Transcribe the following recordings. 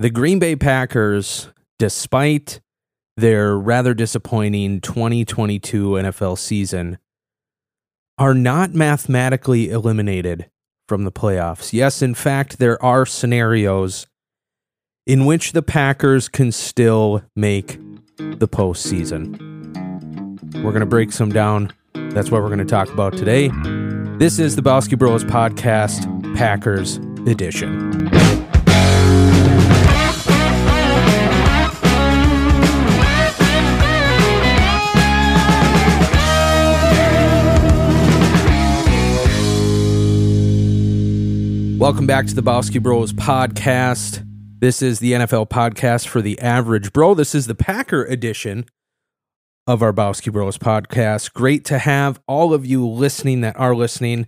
The Green Bay Packers, despite their rather disappointing 2022 NFL season, are not mathematically eliminated from the playoffs. Yes, in fact, there are scenarios in which the Packers can still make the postseason. We're going to break some down. That's what we're going to talk about today. This is the Bowski Bros Podcast, Packers Edition. Welcome back to the Bowski Bros podcast. This is the NFL podcast for the average bro. This is the Packer edition of our Bowski Bros podcast. Great to have all of you listening that are listening,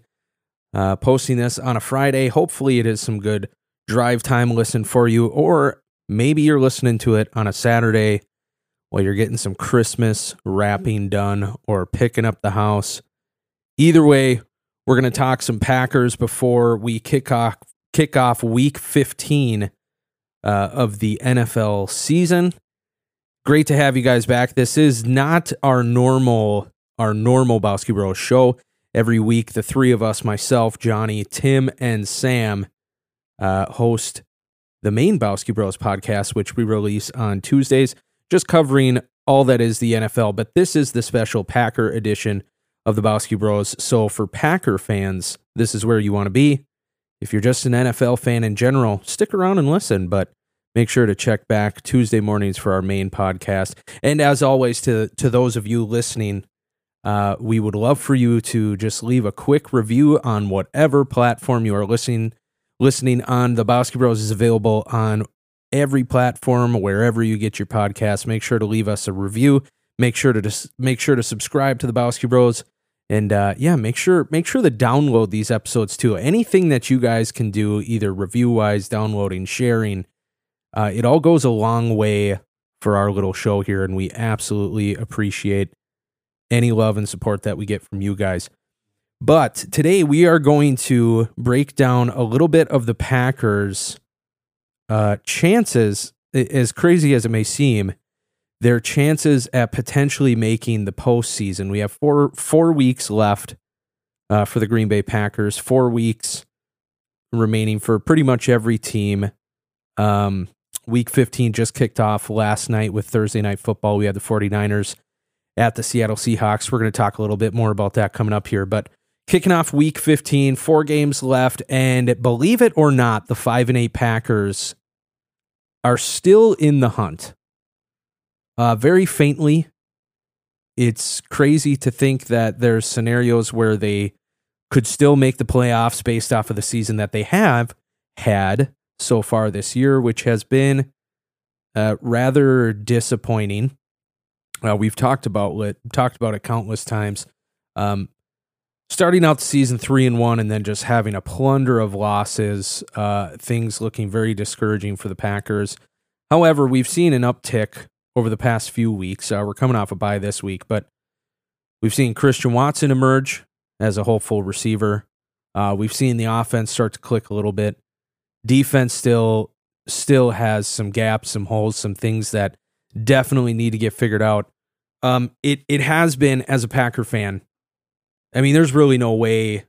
uh, posting this on a Friday. Hopefully, it is some good drive time listen for you, or maybe you're listening to it on a Saturday while you're getting some Christmas wrapping done or picking up the house. Either way, we're going to talk some Packers before we kick off kick off week 15 uh, of the NFL season. Great to have you guys back. This is not our normal our normal Bowski Bros show. Every week, the three of us, myself, Johnny, Tim, and Sam, uh, host the main Bowski Bros podcast, which we release on Tuesdays, just covering all that is the NFL. But this is the special Packer edition of the Bowski Bros. So for Packer fans, this is where you want to be. If you're just an NFL fan in general, stick around and listen, but make sure to check back Tuesday mornings for our main podcast. And as always, to to those of you listening, uh, we would love for you to just leave a quick review on whatever platform you are listening listening on. The Bowski Bros is available on every platform wherever you get your podcast. Make sure to leave us a review. Make sure to dis- make sure to subscribe to the Bowski Bros. And uh, yeah, make sure make sure to download these episodes too. Anything that you guys can do, either review wise, downloading, sharing, uh, it all goes a long way for our little show here, and we absolutely appreciate any love and support that we get from you guys. But today we are going to break down a little bit of the Packers' uh, chances, as crazy as it may seem, their chances at potentially making the postseason. We have four four weeks left uh, for the Green Bay Packers. Four weeks remaining for pretty much every team. Um, week 15 just kicked off last night with Thursday night football. We had the 49ers at the Seattle Seahawks. We're going to talk a little bit more about that coming up here, but kicking off week 15, four games left and believe it or not, the 5 and 8 Packers are still in the hunt uh, very faintly. It's crazy to think that there's scenarios where they could still make the playoffs based off of the season that they have had so far this year, which has been uh, rather disappointing. Uh, we've talked about it, talked about it countless times. Um, starting out the season three and one, and then just having a plunder of losses. Uh, things looking very discouraging for the Packers. However, we've seen an uptick over the past few weeks. Uh, we're coming off a bye this week, but we've seen Christian Watson emerge as a hopeful receiver. Uh, we've seen the offense start to click a little bit. Defense still still has some gaps, some holes, some things that definitely need to get figured out. Um, it it has been as a Packer fan. I mean, there's really no way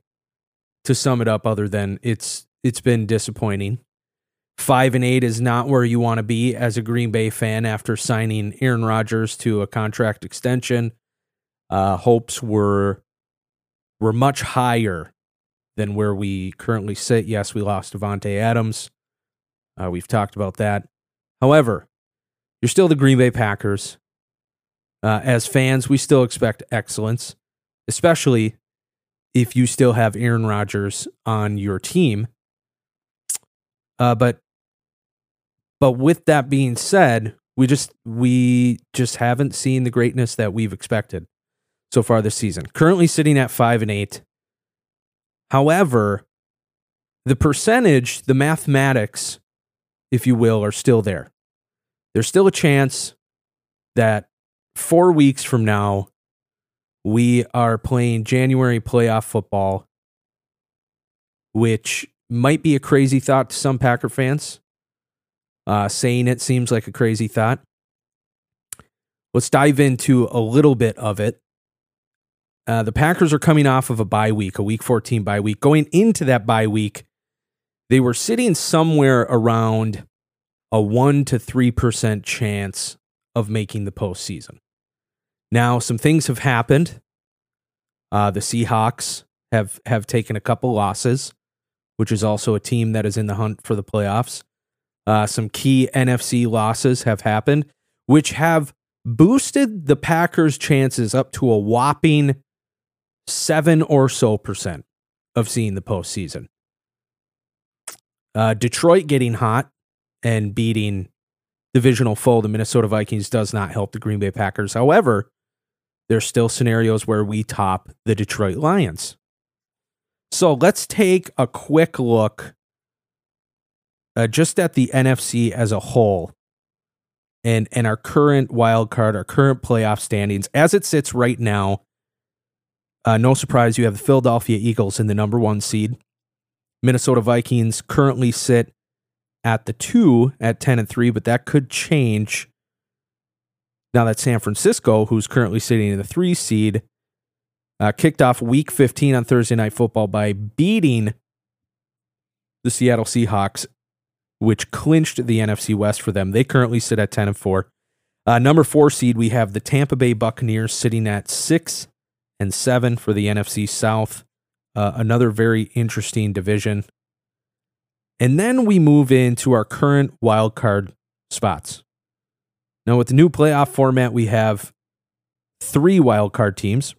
to sum it up other than it's it's been disappointing. Five and eight is not where you want to be as a Green Bay fan after signing Aaron Rodgers to a contract extension. Uh, hopes were were much higher than where we currently sit. Yes, we lost Davante Adams. Uh, we've talked about that. However, you're still the Green Bay Packers. Uh, as fans, we still expect excellence, especially if you still have Aaron Rodgers on your team. Uh, but but with that being said, we just we just haven't seen the greatness that we've expected so far this season. Currently sitting at 5 and 8. However, the percentage, the mathematics, if you will, are still there. There's still a chance that 4 weeks from now we are playing January playoff football which might be a crazy thought to some Packer fans. Uh, saying it seems like a crazy thought. Let's dive into a little bit of it. Uh, the Packers are coming off of a bye week, a week 14 bye week. Going into that bye week, they were sitting somewhere around a 1 to 3% chance of making the postseason. Now, some things have happened. Uh, the Seahawks have, have taken a couple losses, which is also a team that is in the hunt for the playoffs. Uh, some key NFC losses have happened, which have boosted the Packers' chances up to a whopping seven or so percent of seeing the postseason. Uh, Detroit getting hot and beating divisional foe, the Minnesota Vikings, does not help the Green Bay Packers. However, there's still scenarios where we top the Detroit Lions. So let's take a quick look uh, just at the NFC as a whole and, and our current wild card, our current playoff standings. As it sits right now, uh, no surprise, you have the Philadelphia Eagles in the number one seed. Minnesota Vikings currently sit at the two at 10 and 3, but that could change now that San Francisco, who's currently sitting in the three seed, uh, kicked off week 15 on Thursday Night Football by beating the Seattle Seahawks, which clinched the NFC West for them. They currently sit at 10 and 4. Uh, number four seed, we have the Tampa Bay Buccaneers sitting at six and seven for the NFC South. Uh, another very interesting division. And then we move into our current wild card spots. Now, with the new playoff format, we have three wild card teams.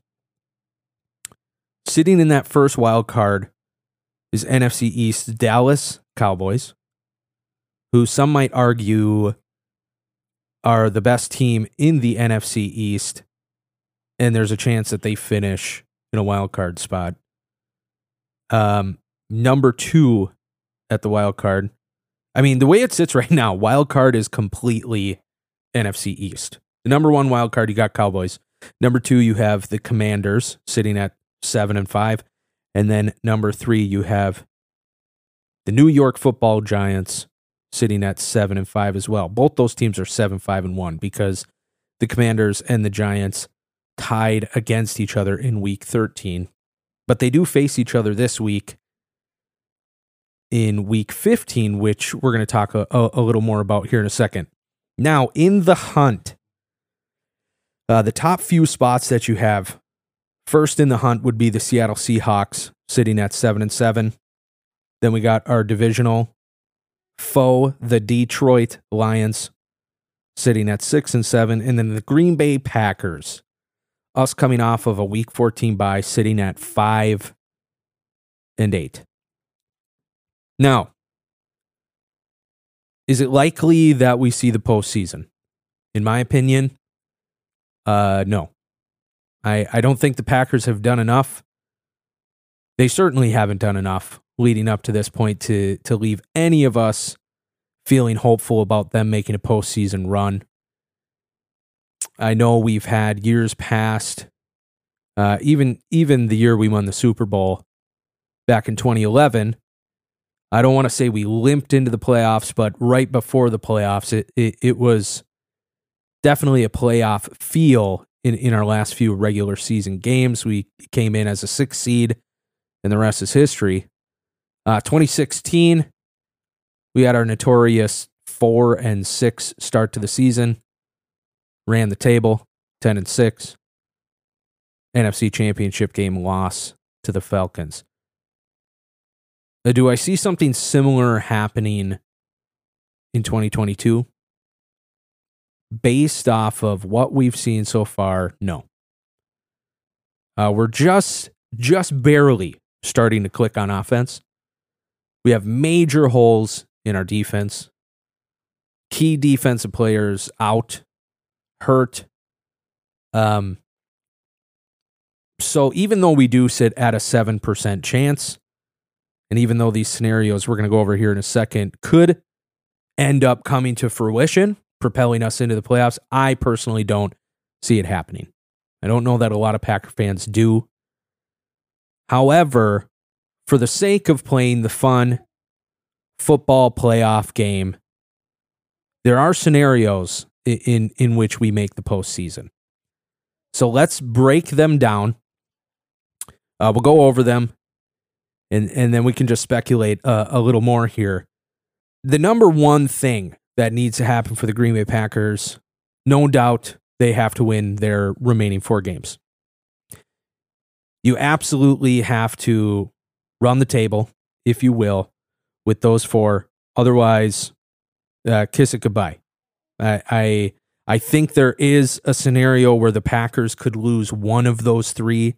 Sitting in that first wild card is NFC East Dallas Cowboys, who some might argue are the best team in the NFC East and there's a chance that they finish in a wild card spot. Um, number two at the wild card. I mean, the way it sits right now, wild card is completely NFC East. The number one wild card, you got Cowboys. Number two, you have the Commanders sitting at seven and five. And then number three, you have the New York football giants sitting at seven and five as well. Both those teams are seven, five, and one because the Commanders and the Giants tied against each other in week 13. But they do face each other this week in week 15, which we're going to talk a, a, little more about here in a second. Now, in the hunt, uh, the top few spots that you have first in the hunt would be the Seattle Seahawks sitting at 7 and 7. Then we got our divisional foe, the Detroit Lions, sitting at 6 and 7. And then the Green Bay Packers us coming off of a week 14 bye, sitting at five and eight. Now, is it likely that we see the postseason? In my opinion, uh, no. I, I don't think the Packers have done enough. They certainly haven't done enough leading up to this point to to leave any of us feeling hopeful about them making a postseason run. I know we've had years past, uh, even even the year we won the Super Bowl back in 2011. I don't want to say we limped into the playoffs, but right before the playoffs, it it, it was definitely a playoff feel in, in our last few regular season games. We came in as a six seed, and the rest is history. Uh, 2016, we had our notorious four and six start to the season ran the table 10 and 6. NFC Championship game loss to the Falcons. Uh, do I see something similar happening in 2022? Based off of what we've seen so far, no. Uh, we're just just barely starting to click on offense. We have major holes in our defense. Key defensive players out hurt. Um, so even though we do sit at a 7% chance, and even though these scenarios we're going to go over here in a second could end up coming to fruition, propelling us into the playoffs, I personally don't see it happening. I don't know that a lot of Packer fans do. However, for the sake of playing the fun football playoff game, there are scenarios in, in, which we make the postseason. So let's break them down. Uh, we'll go over them, and and then we can just speculate uh, a little more here. The number one thing that needs to happen for the Green Bay Packers, no doubt, they have to win their remaining four games. You absolutely have to run the table, if you will, with those four. Otherwise, uh, kiss it goodbye. I, I I think there is a scenario where the Packers could lose one of those three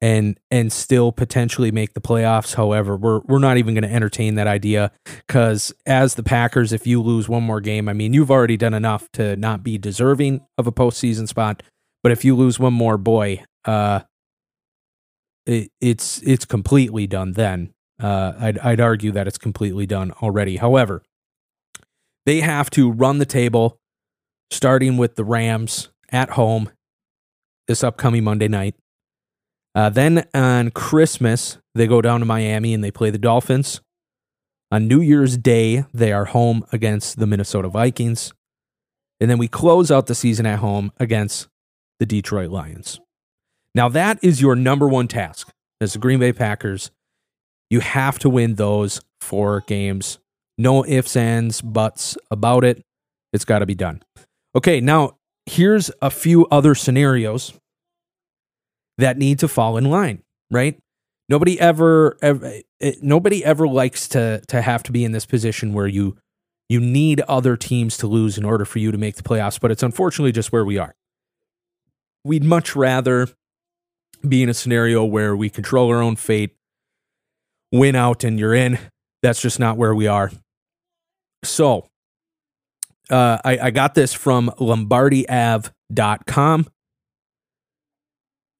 and and still potentially make the playoffs. However, we're we're not even going to entertain that idea cuz as the Packers if you lose one more game, I mean, you've already done enough to not be deserving of a postseason spot, but if you lose one more, boy, uh it, it's it's completely done then. Uh, I'd I'd argue that it's completely done already. However, they have to run the table, starting with the Rams at home this upcoming Monday night. Uh, then on Christmas, they go down to Miami and they play the Dolphins. On New Year's Day, they are home against the Minnesota Vikings. And then we close out the season at home against the Detroit Lions. Now, that is your number one task as the Green Bay Packers. You have to win those four games no ifs, ands, buts about it. It's got to be done. Okay, now here's a few other scenarios that need to fall in line, right? Nobody ever, ever eh, nobody ever likes to to have to be in this position where you you need other teams to lose in order for you to make the playoffs, but it's unfortunately just where we are. We'd much rather be in a scenario where we control our own fate, win out and you're in. That's just not where we are. So uh, I, I got this from LombardiAve.com.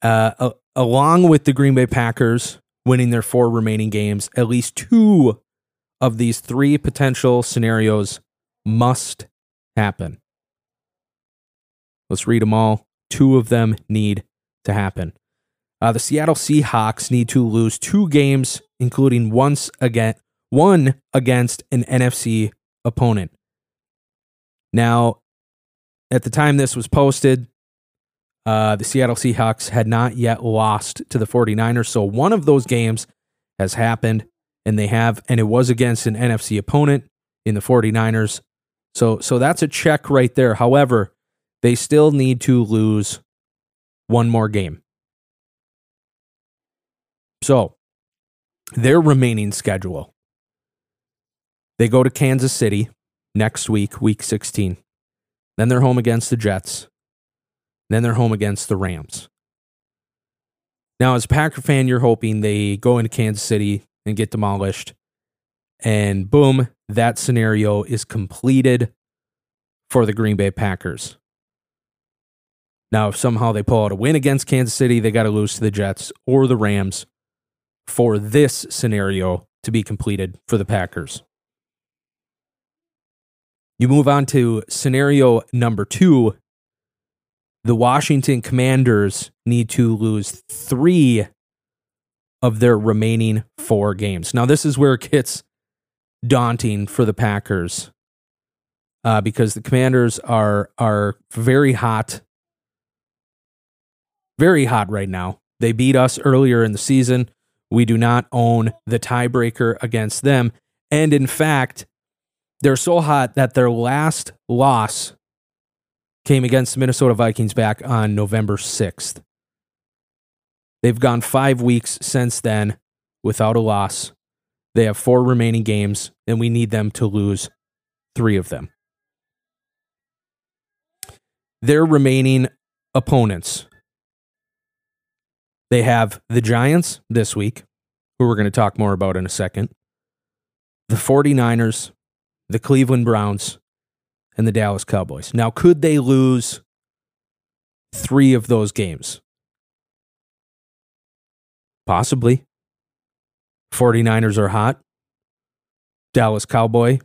Uh, along with the Green Bay Packers winning their four remaining games, at least two of these three potential scenarios must happen. Let's read them all. Two of them need to happen. Uh, the Seattle Seahawks need to lose two games, including once again one against an NFC opponent. Now, at the time this was posted, uh, the Seattle Seahawks had not yet lost to the 49ers. So one of those games has happened, and they have, and it was against an NFC opponent in the 49ers. So, so that's a check right there. However, they still need to lose one more game. So, their remaining schedule they go to Kansas City next week, week 16. Then they're home against the Jets. Then they're home against the Rams. Now, as a Packer fan, you're hoping they go into Kansas City and get demolished. And boom, that scenario is completed for the Green Bay Packers. Now, if somehow they pull out a win against Kansas City, they got to lose to the Jets or the Rams for this scenario to be completed for the Packers. You move on to scenario number two. The Washington Commanders need to lose three of their remaining four games. Now, this is where it gets daunting for the Packers uh, because the Commanders are are very hot, very hot right now. They beat us earlier in the season. We do not own the tiebreaker against them, and in fact, they're so hot that their last loss came against the Minnesota Vikings back on November 6th. They've gone five weeks since then without a loss. They have four remaining games, and we need them to lose three of them. Their remaining opponents they have the Giants this week, who we're going to talk more about in a second, the 49ers, the Cleveland Browns, and the Dallas Cowboys. Now, could they lose three of those games? Possibly. 49ers are hot. Dallas Cowboy.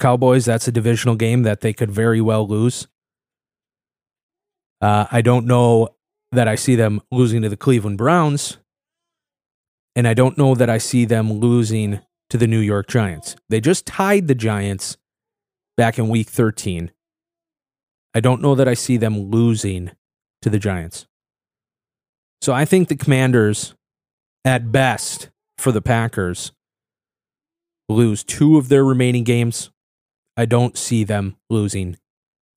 Cowboys, that's a divisional game that they could very well lose. Uh, I don't know that I see them losing to the Cleveland Browns. And I don't know that I see them losing to the New York Giants. They just tied the Giants back in week 13. I don't know that I see them losing to the Giants. So I think the Commanders, at best for the Packers, lose two of their remaining games. I don't see them losing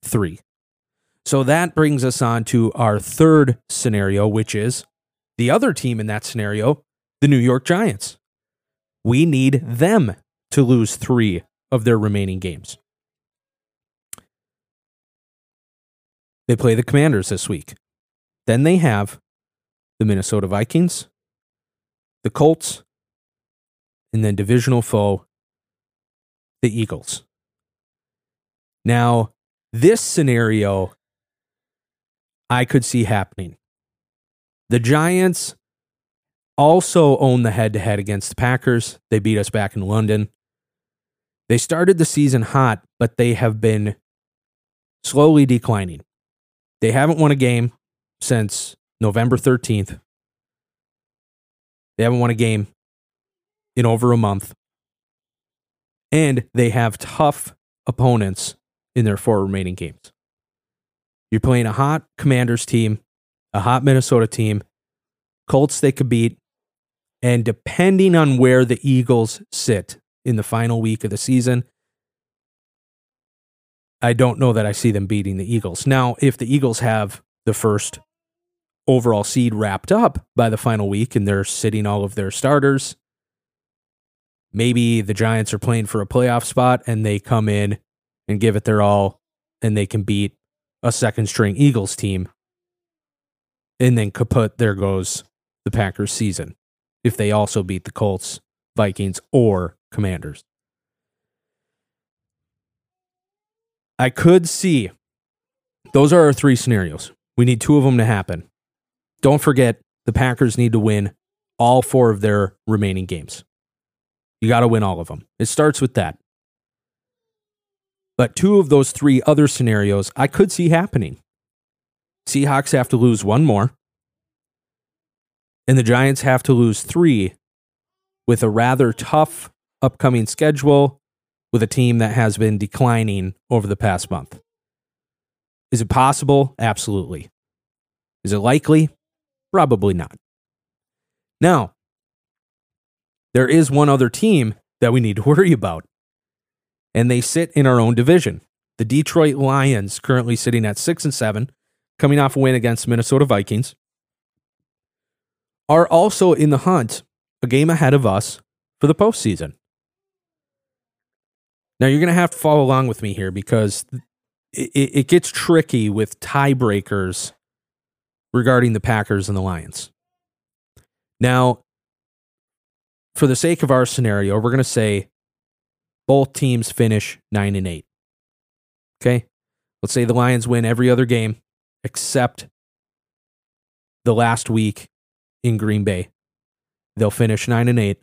three. So that brings us on to our third scenario, which is the other team in that scenario, the New York Giants. We need them to lose three of their remaining games. They play the Commanders this week. Then they have the Minnesota Vikings, the Colts, and then divisional foe, the Eagles. Now, this scenario I could see happening. The Giants also own the head to head against the Packers. They beat us back in London. They started the season hot, but they have been slowly declining. They haven't won a game since November 13th. They haven't won a game in over a month. And they have tough opponents in their four remaining games. You're playing a hot Commanders team, a hot Minnesota team, Colts they could beat, and depending on where the Eagles sit in the final week of the season, I don't know that I see them beating the Eagles. Now, if the Eagles have the first overall seed wrapped up by the final week and they're sitting all of their starters, maybe the Giants are playing for a playoff spot and they come in and give it their all and they can beat a second string Eagles team. And then kaput, there goes the Packers season if they also beat the Colts, Vikings, or Commanders. I could see those are our three scenarios. We need two of them to happen. Don't forget, the Packers need to win all four of their remaining games. You got to win all of them. It starts with that. But two of those three other scenarios I could see happening. Seahawks have to lose one more, and the Giants have to lose three with a rather tough upcoming schedule with a team that has been declining over the past month. Is it possible? Absolutely. Is it likely? Probably not. Now, there is one other team that we need to worry about, and they sit in our own division. The Detroit Lions, currently sitting at six and seven, coming off a win against Minnesota Vikings, are also in the hunt, a game ahead of us for the postseason. Now you're going to have to follow along with me here because it, it gets tricky with tiebreakers regarding the Packers and the Lions. Now, for the sake of our scenario, we're going to say both teams finish 9 and 8. Okay? Let's say the Lions win every other game except the last week in Green Bay. They'll finish 9 and 8.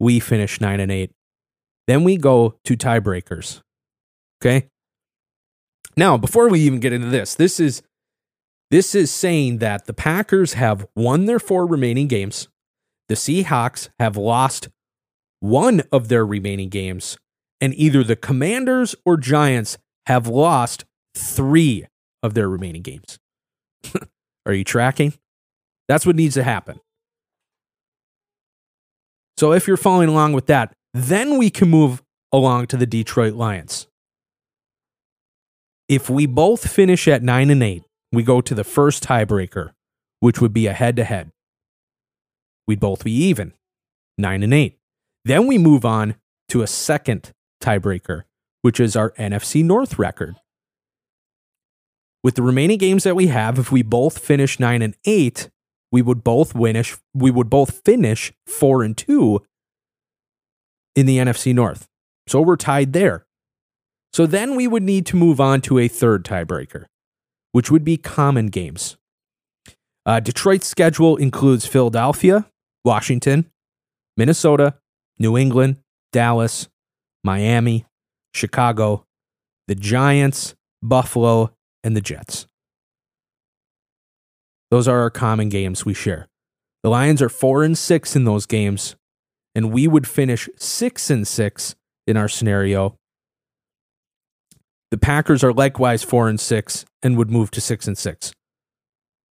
We finish 9 and 8. Then we go to tiebreakers. Okay? Now, before we even get into this, this is this is saying that the Packers have won their four remaining games. The Seahawks have lost one of their remaining games and either the Commanders or Giants have lost three of their remaining games. Are you tracking? That's what needs to happen. So if you're following along with that, then we can move along to the Detroit Lions. If we both finish at 9 and 8, we go to the first tiebreaker, which would be a head to head. We'd both be even, 9 and 8. Then we move on to a second tiebreaker, which is our NFC North record. With the remaining games that we have, if we both finish 9 and 8, we would both finish we would both finish 4 and 2 in the NFC North. So we're tied there. So then we would need to move on to a third tiebreaker, which would be common games. Uh, Detroit's schedule includes Philadelphia, Washington, Minnesota, New England, Dallas, Miami, Chicago, the Giants, Buffalo, and the Jets. Those are our common games we share. The Lions are 4 and 6 in those games, and we would finish 6 and 6 in our scenario. The Packers are likewise four and six and would move to six and six.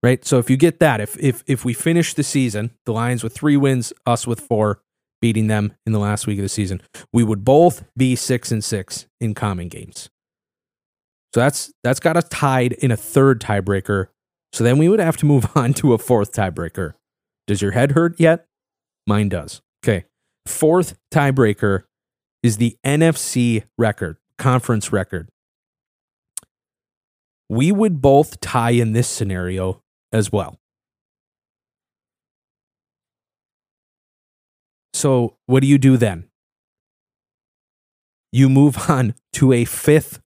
Right. So if you get that, if if if we finish the season, the Lions with three wins, us with four, beating them in the last week of the season, we would both be six and six in common games. So that's that's got us tied in a third tiebreaker. So then we would have to move on to a fourth tiebreaker. Does your head hurt yet? Mine does. Okay. Fourth tiebreaker is the NFC record, conference record. We would both tie in this scenario as well. So, what do you do then? You move on to a fifth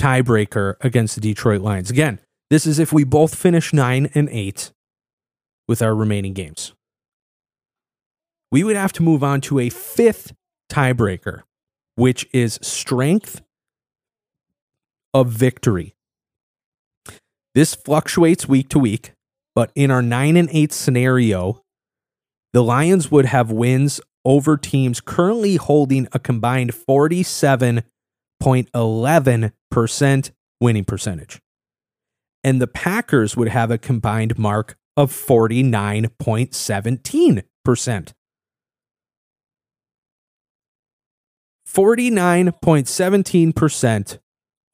tiebreaker against the Detroit Lions. Again, this is if we both finish 9 and 8 with our remaining games. We would have to move on to a fifth tiebreaker, which is strength of victory. This fluctuates week to week, but in our 9 and 8 scenario, the Lions would have wins over teams currently holding a combined 47.11% winning percentage. And the Packers would have a combined mark of 49.17%. 49.17%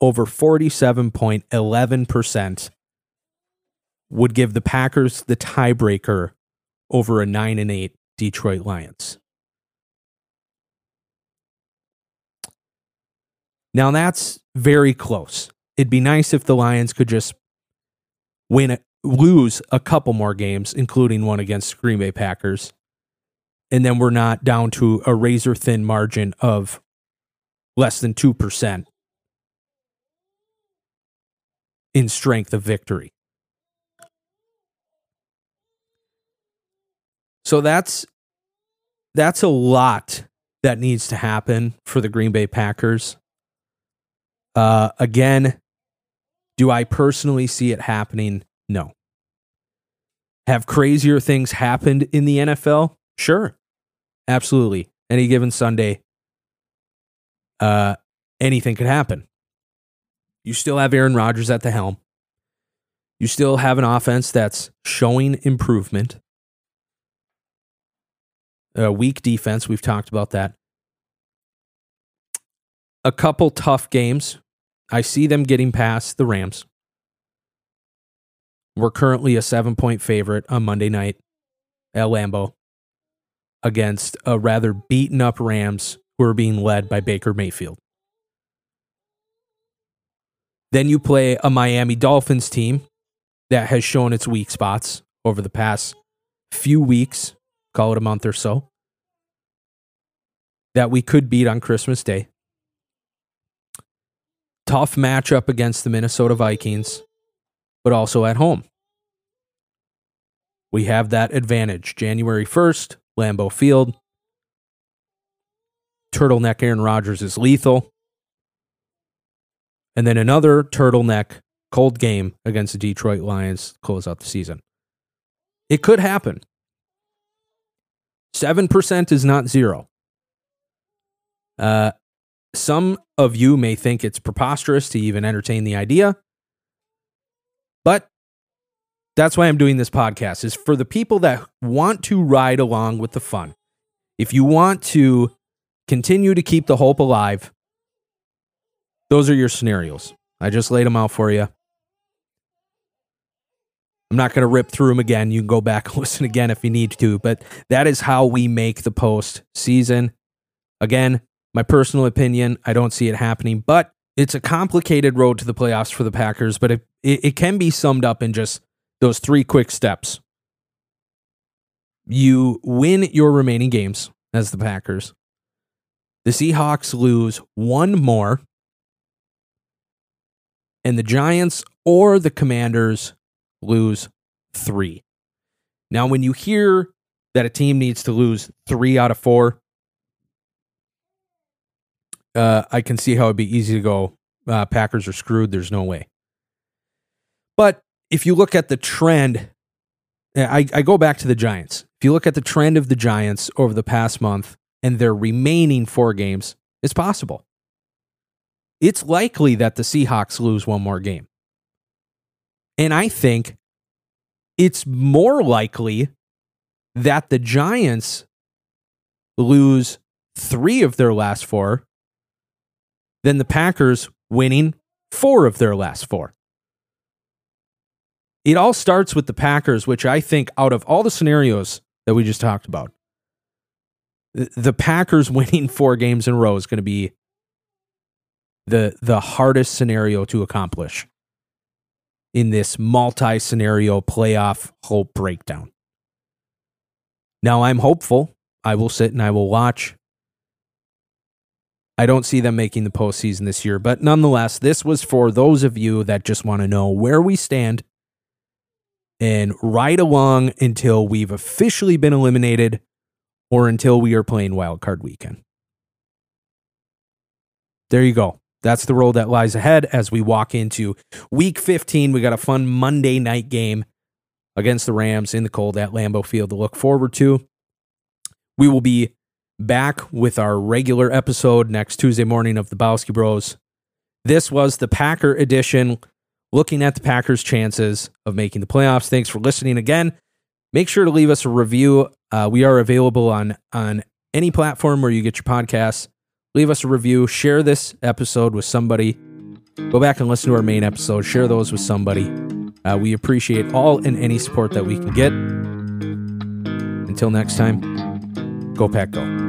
over 47.11% would give the Packers the tiebreaker over a 9 and 8 Detroit Lions. Now that's very close. It'd be nice if the Lions could just win lose a couple more games including one against Green Bay Packers and then we're not down to a razor thin margin of less than 2% in strength of victory. So that's that's a lot that needs to happen for the Green Bay Packers. Uh, again, do I personally see it happening? No. Have crazier things happened in the NFL? Sure. Absolutely. Any given Sunday, uh, anything could happen. You still have Aaron Rodgers at the helm. You still have an offense that's showing improvement a weak defense. We've talked about that. A couple tough games. I see them getting past the Rams. We're currently a seven point favorite on Monday night at Lambeau against a rather beaten up Rams who are being led by Baker Mayfield. Then you play a Miami Dolphins team that has shown its weak spots over the past few weeks call it a month or so, that we could beat on Christmas Day. Tough matchup against the Minnesota Vikings, but also at home. We have that advantage. January 1st, Lambeau Field. Turtleneck Aaron Rodgers is lethal. And then another turtleneck cold game against the Detroit Lions close out the season. It could happen. 7% is not zero. Uh, some of you may think it's preposterous to even entertain the idea, but that's why I'm doing this podcast is for the people that want to ride along with the fun. If you want to continue to keep the hope alive, those are your scenarios. I just laid them out for you. I'm not going to rip through them again. You can go back and listen again if you need to, but that is how we make the post season. Again, my personal opinion, I don't see it happening, but it's a complicated road to the playoffs for the Packers, but it, it, it can be summed up in just those three quick steps. You win your remaining games as the Packers. The Seahawks lose one more, and the Giants or the Commanders lose three. Now, when you hear that a team needs to lose three out of four, uh, I can see how it'd be easy to go, uh, Packers are screwed. There's no way. But if you look at the trend, I, I go back to the Giants. If you look at the trend of the Giants over the past month and their remaining four games, it's possible. it's likely that the Seahawks lose one more game. And I think it's more likely that the Giants lose three of their last four than the Packers winning four of their last four. It all starts with the Packers, which I think out of all the scenarios that we just talked about, the Packers winning four games in a row is going to be the the hardest scenario to accomplish in this multi scenario playoff hope breakdown. Now I'm hopeful. I will sit and I will watch. I don't see them making the postseason this year, but nonetheless, this was for those of you that just want to know where we stand and ride along until we've officially been eliminated or until we are playing Wild Card Weekend. There you go. That's the road that lies ahead as we walk into week 15. We got a fun Monday night game against the Rams in the cold at Lambeau Field to look forward to. We will be back with our regular episode next Tuesday morning of the Bowski Bros. This was the Packer edition, looking at the Packers' chances of making the playoffs. Thanks for listening again. Make sure to leave us a review. Uh, we are available on on any platform where you get your podcasts leave us a review, share this episode with somebody. Go back and listen to our main episode, share those with somebody. Uh, we appreciate all and any support that we can get. Until next time, go Pack Go.